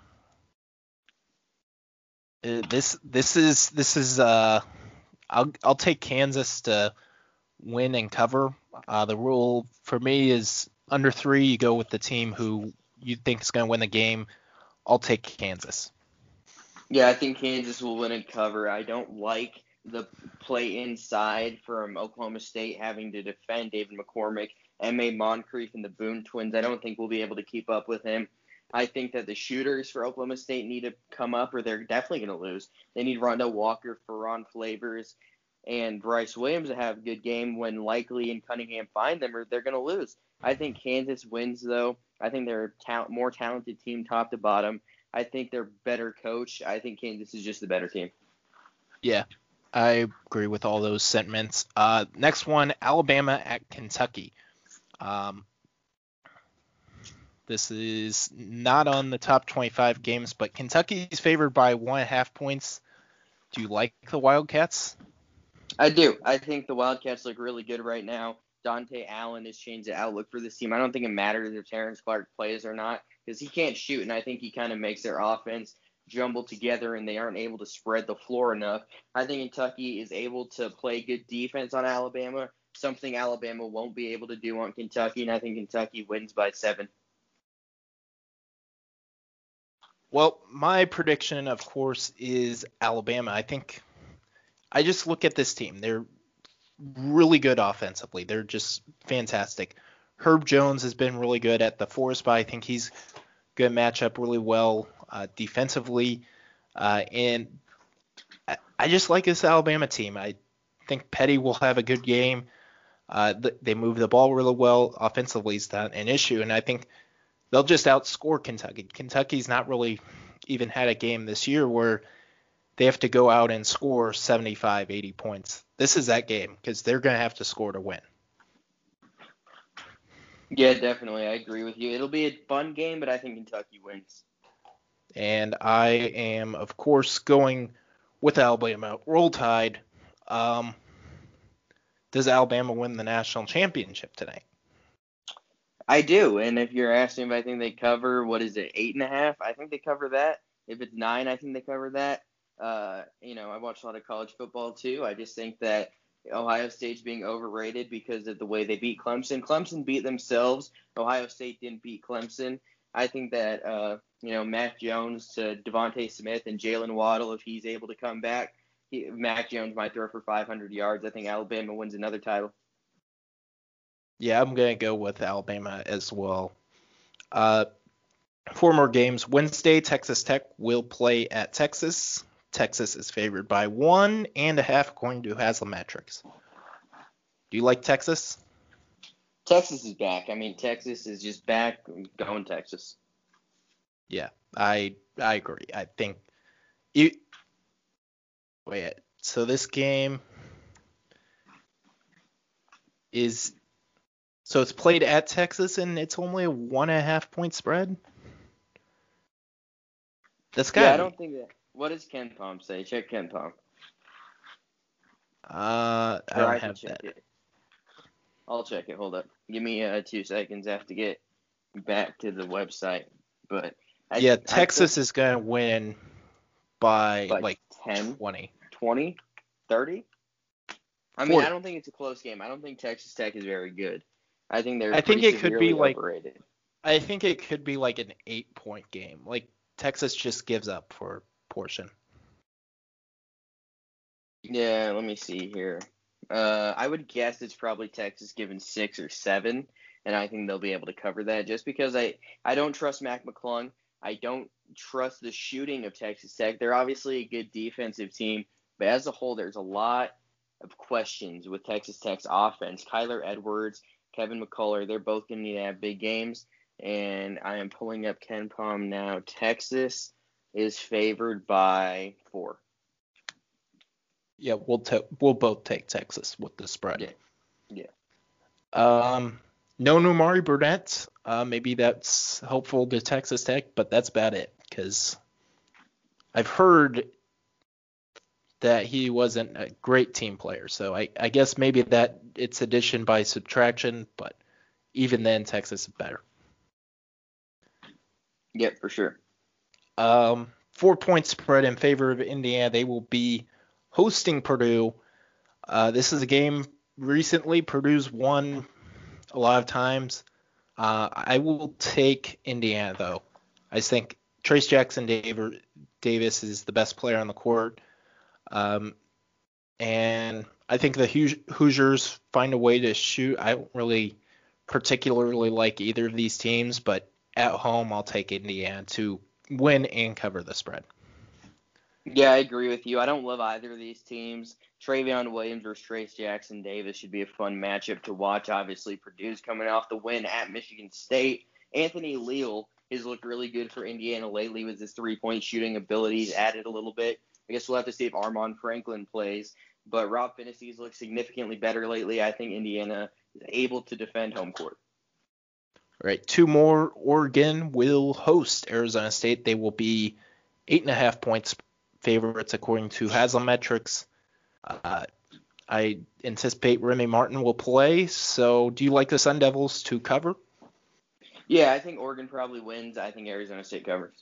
uh, this this is this is uh, I'll I'll take Kansas to win and cover. Uh, the rule for me is under three, you go with the team who you think is going to win the game. I'll take Kansas. Yeah, I think Kansas will win and cover. I don't like the play inside from Oklahoma State having to defend David McCormack, M.A. Moncrieffe, and the Boone twins. I don't think we'll be able to keep up with him. I think that the shooters for Oklahoma State need to come up, or they're definitely going to lose. They need Rondo Walker, Ferron Flavors, and Bryce Williams to have a good game when likely and Cunningham find them, or they're going to lose. I think Kansas wins though. I think they're a ta- more talented team, top to bottom. I think they're better coach. I think Kansas is just the better team. Yeah, I agree with all those sentiments. Uh, next one, Alabama at Kentucky. Um, This is not on the top 25 games, but Kentucky is favored by one and a half points. Do you like the Wildcats? I do. I think the Wildcats look really good right now. Dontaie Allen has changed the outlook for this team. I don't think it matters if Terrence Clark plays or not because he can't shoot, and I think he kind of makes their offense jumble together and they aren't able to spread the floor enough. I think Kentucky is able to play good defense on Alabama, something Alabama won't be able to do on Kentucky, and I think Kentucky wins by seven. Well, my prediction, of course, is Alabama. I think I just look at this team. They're really good offensively. They're just fantastic. Herb Jones has been really good at the force, but I think he's good matchup really well uh, defensively. Uh, and I, I, just like this Alabama team. I think Petty will have a good game. Uh, th- they move the ball really well. Offensively it's not an issue, and I think they'll just outscore Kentucky. Kentucky's not really even had a game this year where they have to go out and score 75, 80 points. This is that game because they're going to have to score to win. Yeah, definitely. I agree with you. It'll be a fun game, but I think Kentucky wins. And I am, of course, going with Alabama. Roll Tide. Um, does Alabama win the national championship tonight? I do. And if you're asking if I think they cover, what is it, eight and a half? I think they cover that. If it's nine, I think they cover that. Uh, you know, I watch a lot of college football too. I just think that Ohio State's being overrated because of the way they beat Clemson. Clemson beat themselves. Ohio State didn't beat Clemson. I think that uh, you know Mac Jones to DeVonta Smith and Jaylen Waddle, if he's able to come back, he, Mac Jones might throw for 500 yards. I think Alabama wins another title. Yeah, I'm gonna go with Alabama as well. Uh, four more games. Wednesday, Texas Tech will play at Texas. Texas is favored by one and a half according to Haslametrics. Do you like Texas? Texas is back. I mean, Texas is just back. Going Texas. Yeah, I I agree. I think you wait. So this game is so it's played at Texas and it's only a one and a half point spread. That's kind. Yeah, I don't think that. What does KenPom say? Check KenPom. Uh, I don't I have that. It. I'll check it. Hold up. Give me uh, two seconds. I have to get back to the website. But I, yeah, Texas is gonna win by, by like 10, 20, 20, 30. I mean, 40. I don't think it's a close game. I don't think Texas Tech is very good. I think they're. I think it could be like. Overrated. I think it could be like an eight-point game. Like Texas just gives up for portion. Yeah, let me see here. Uh, I would guess it's probably Texas given six or seven, and I think they'll be able to cover that. Just because I I don't trust Mac McClung, I don't trust the shooting of Texas Tech. They're obviously a good defensive team, but as a whole, there's a lot of questions with Texas Tech's offense. Kyler Edwards, Kevin McCullar, they're both going to need to have big games. And I am pulling up KenPom now. Texas is favored by four. Yeah, we'll ta- we'll both take Texas with the spread. Yeah. Yeah. Um, no Nimari Burnett. Uh, maybe that's helpful to Texas Tech, but that's about it because I've heard that he wasn't a great team player. So I, I guess maybe that it's addition by subtraction, but even then Texas is better. Yeah, for sure. Um, four point spread in favor of Indiana. They will be hosting Purdue. Uh, this is a game recently Purdue's won a lot of times. Uh, I will take Indiana though. I think Trayce Jackson Davis is the best player on the court. Um, and I think the Hoosiers find a way to shoot. I don't really particularly like either of these teams, but at home I'll take Indiana to win and cover the spread. Yeah, I agree with you. I don't love either of these teams. Trevion Williams versus Trayce Jackson Davis should be a fun matchup to watch. Obviously, Purdue's coming off the win at Michigan State. Anthony Leal has looked really good for Indiana lately with his three point shooting abilities added a little bit. I guess we'll have to see if Armaan Franklin plays. But Rob Phinisee's looked significantly better lately. I think Indiana is able to defend home court. All right, two more. Oregon will host Arizona State. They will be eight and a half points favorites according to Haslametrics. Uh, I anticipate Remy Martin will play. So, do you like the Sun Devils to cover? Yeah, I think Oregon probably wins. I think Arizona State covers.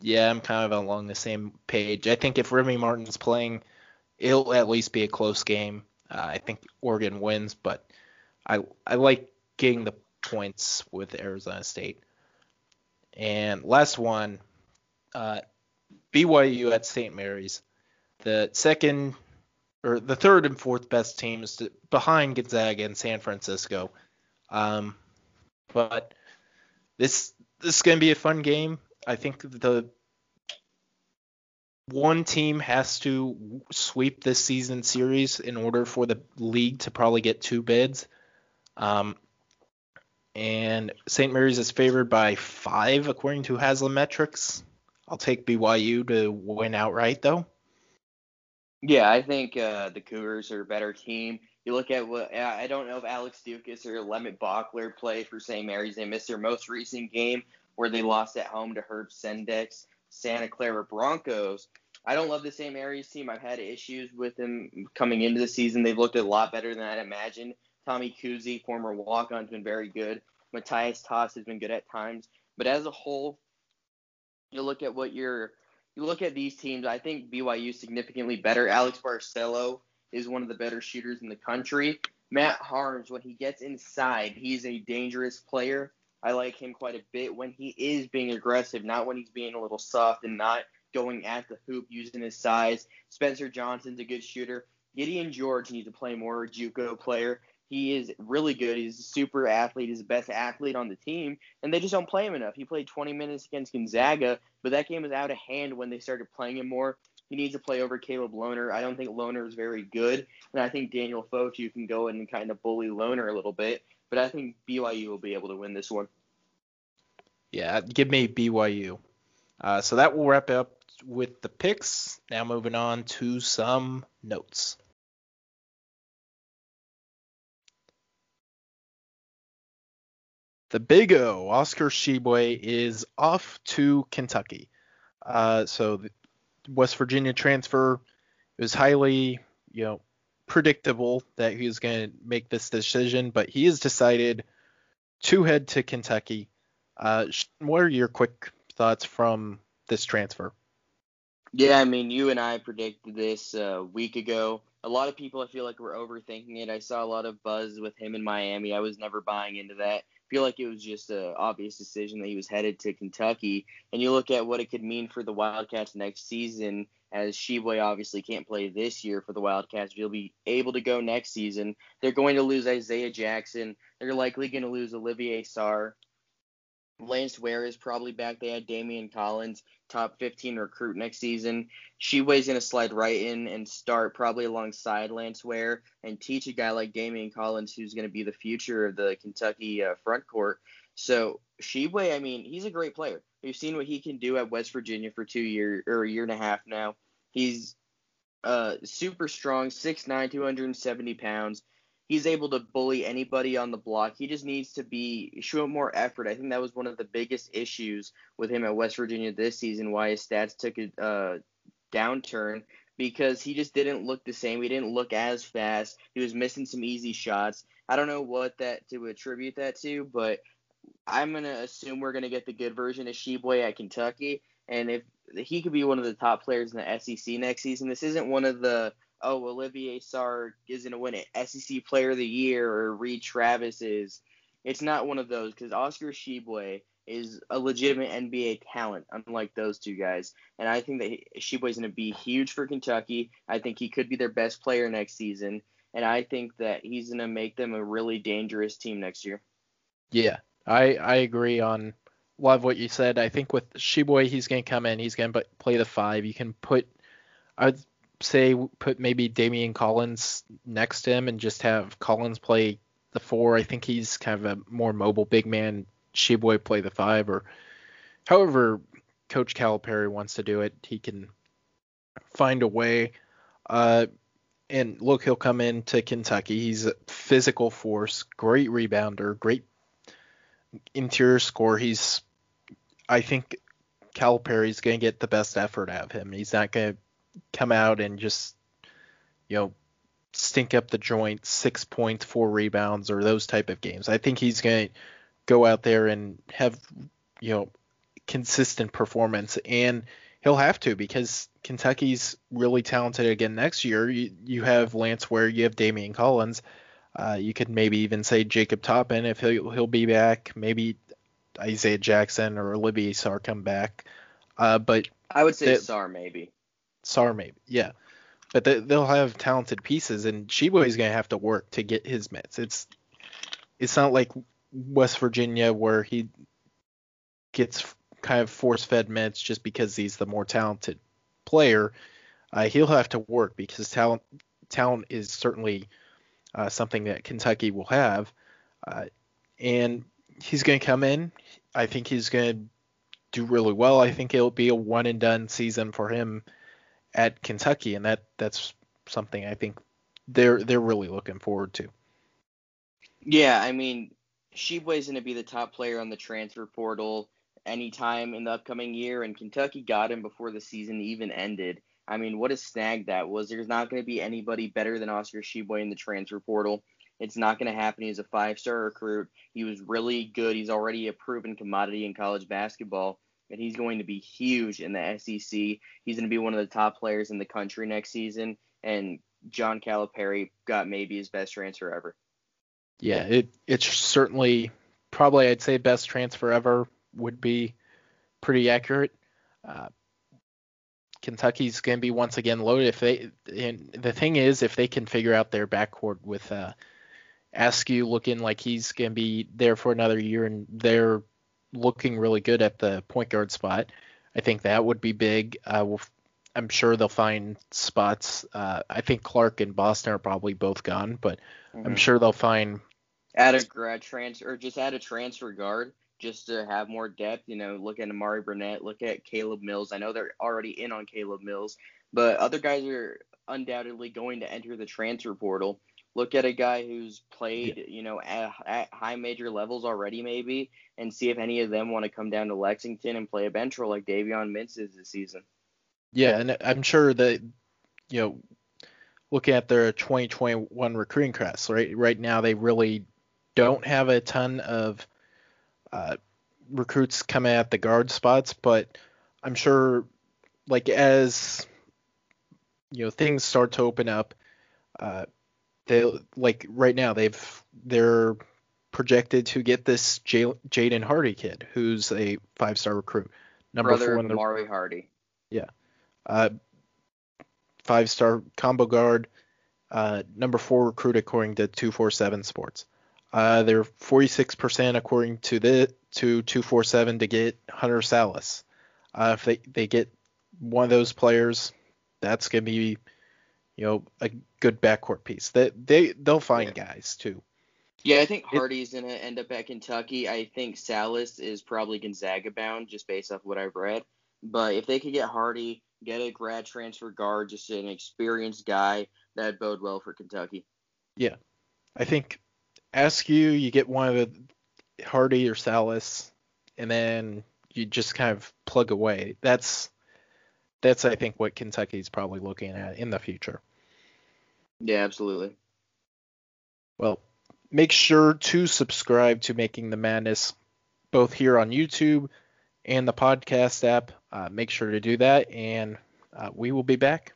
Yeah, I'm kind of along the same page. I think if Remy Martin's playing, it'll at least be a close game. Uh, I think Oregon wins, but I I like getting the points with Arizona State. And last one, uh, BYU at St. Mary's, the second or the third and fourth best teams to, behind Gonzaga and San Francisco. Um, but this this is going to be a fun game. I think the one team has to sweep this season series in order for the league to probably get two bids. Um, and St. Mary's is favored by five according to Haslametrics. I'll take BYU to win outright though. Yeah, I think uh, the Cougars are a better team. You look at what I don't know if Alex Ducas or Leemet Böckler play for St. Mary's. They missed their most recent game where they lost at home to Herb Sendek's Santa Clara Broncos. I don't love the St. Mary's team. I've had issues with them coming into the season. They've looked a lot better than I'd imagined. Tommy Kuhse, former walk-on, has been very good. Matthias Tass has been good at times. But as a whole, you look at what you're you look at these teams, I think BYU is significantly better. Alex Barcelo is one of the better shooters in the country. Matt Haarms, when he gets inside, he's a dangerous player. I like him quite a bit when he is being aggressive, not when he's being a little soft and not going at the hoop using his size. Spencer Johnson's a good shooter. Gideon George needs to play more JUCO player. He is really good. He's a super athlete. He's the best athlete on the team, and they just don't play him enough. He played 20 minutes against Gonzaga, but that game was out of hand when they started playing him more. He needs to play over Caleb Lohner. I don't think Lohner is very good, and I think Daniel Fotu can go in and kind of bully Lohner a little bit. But I think BYU will be able to win this one. Yeah, give me BYU. Uh, so that will wrap up with the picks. Now moving on to some notes. The Big O, Oscar Tshiebwe, is off to Kentucky. Uh, so the West Virginia transfer it was highly, you know, predictable that he was going to make this decision, but he has decided to head to Kentucky. Uh, what are your quick thoughts from this transfer? Yeah, I mean, you and I predicted this a week ago. A lot of people, I feel like, were overthinking it. I saw a lot of buzz with him in Miami. I was never buying into that feel like it was just an obvious decision that he was headed to Kentucky. And you look at what it could mean for the Wildcats next season, as Tshiebwe obviously can't play this year for the Wildcats. He'll be able to go next season. They're going to lose Isaiah Jackson. They're likely going to lose Olivier Sarr. Lance Ware is probably back. They had Daimion Collins, top 15 recruit next season. Tshiebwe's going to slide right in and start probably alongside Lance Ware and teach a guy like Daimion Collins, who's going to be the future of the Kentucky uh, front court. So Tshiebwe, I mean, he's a great player. We've seen what he can do at West Virginia for two years or a year and a half now. He's uh, super strong, 6'9", 270 pounds he's able to bully anybody on the block. He just needs to be show more effort. I think that was one of the biggest issues with him at West Virginia this season. Why his stats took a uh, downturn because he just didn't look the same. He didn't look as fast. He was missing some easy shots. I don't know what that to attribute that to, but I'm gonna assume we're gonna get the good version of Tshiebwe at Kentucky. And if he could be one of the top players in the SEC next season, this isn't one of the oh, Olivier Sarr is going to win it, SEC Player of the Year, or Reid Travis is. It's not one of those because Oscar Tshiebwe is a legitimate NBA talent, unlike those two guys. And I think that Tshiebwe is going to be huge for Kentucky. I think he could be their best player next season. And I think that he's going to make them a really dangerous team next year. Yeah, I, I agree on a lot of what you said. I think with Tshiebwe, he's going to come in, he's going to play the five. You can put, I would say put maybe Daimion Collins next to him and just have Collins play the four. I think he's kind of a more mobile big man. Tshiebwe play the five, or however Coach Calipari wants to do it. He can find a way. Uh, and look, he'll come into Kentucky. He's a physical force, great rebounder, great interior score. He's, I think, Calipari's going to get the best effort out of him. He's not going to come out and just, you know, stink up the joint, six points, four rebounds, or those type of games. I think he's going to go out there and have, you know, consistent performance, and he'll have to because Kentucky's really talented again next year. You, you have Lance Ware, you have Daimion Collins. Uh, you could maybe even say Jacob Toppin if he'll, he'll be back. Maybe Isaiah Jackson or Olivier Sarr come back. Uh, but I would say they, Sarr maybe. Sarr maybe, yeah. But they, will have talented pieces, and Tshiebwe is going to have to work to get his minutes. It's it's not like West Virginia where he gets kind of force-fed minutes just because he's the more talented player. Uh, he'll have to work because talent talent is certainly uh, something that Kentucky will have, uh, and he's going to come in. I think he's going to do really well. I think it'll be a one and done season for him at Kentucky, and that that's something I think they're they're really looking forward to. Yeah, I mean, Tshiebwe's going to be the top player on the transfer portal anytime in the upcoming year, and Kentucky got him before the season even ended. I mean, what a snag that was. There's not going to be anybody better than Oscar Tshiebwe in the transfer portal. It's not going to happen. He's a five star recruit. He was really good. He's already a proven commodity in college basketball, and he's going to be huge in the SEC. He's going to be one of the top players in the country next season, and John Calipari got maybe his best transfer ever. Yeah, it it's certainly probably I'd say best transfer ever would be pretty accurate. Uh, Kentucky's going to be once again loaded if they. And the thing is, if they can figure out their backcourt with uh, Askew looking like he's going to be there for another year, and they're looking really good at the point guard spot, I think that would be big. Uh, we'll, I'm sure they'll find spots. Uh, I think Clark and Boston are probably both gone, but mm-hmm. I'm sure they'll find. Add a grad transfer, or just add a transfer guard just to have more depth. You know, look at Amari Burnett, look at Caleb Mills. I know they're already in on Caleb Mills, but other guys are undoubtedly going to enter the transfer portal. Look at a guy who's played, yeah. you know, at, at, high major levels already, maybe, and see if any of them want to come down to Lexington and play a bench role like Davion Mintz is this season. Yeah, and I'm sure that, you know, looking at their 2021 recruiting class, right? Right now, they really don't have a ton of uh, recruits coming at the guard spots, but I'm sure like as you know things start to open up, uh, they like right now they've they're projected to get this J- Jaden Hardy kid who's a five star recruit, number Brother four in the Mari Hardy. Yeah, uh, five star combo guard, uh, number four recruit according to 247 Sports. Uh, they're 46% according to the to 247 to get Hunter Sallis. Uh, if they, they get one of those players, that's gonna be you know a good backcourt piece. They they they'll find yeah. guys too. Yeah, I think Hardy's it, gonna end up at Kentucky. I think Sallis is probably Gonzaga bound just based off what I've read. But if they could get Hardy, get a grad transfer guard, just an experienced guy, that'd bode well for Kentucky. Yeah, I think Askew, you you get one of the Hardy or Sallis, and then you just kind of plug away. That's that's I think what Kentucky's probably looking at in the future. Yeah, absolutely. Well, make sure to subscribe to Making the Madness both here on YouTube and the podcast app. Uh, make sure to do that, and uh, we will be back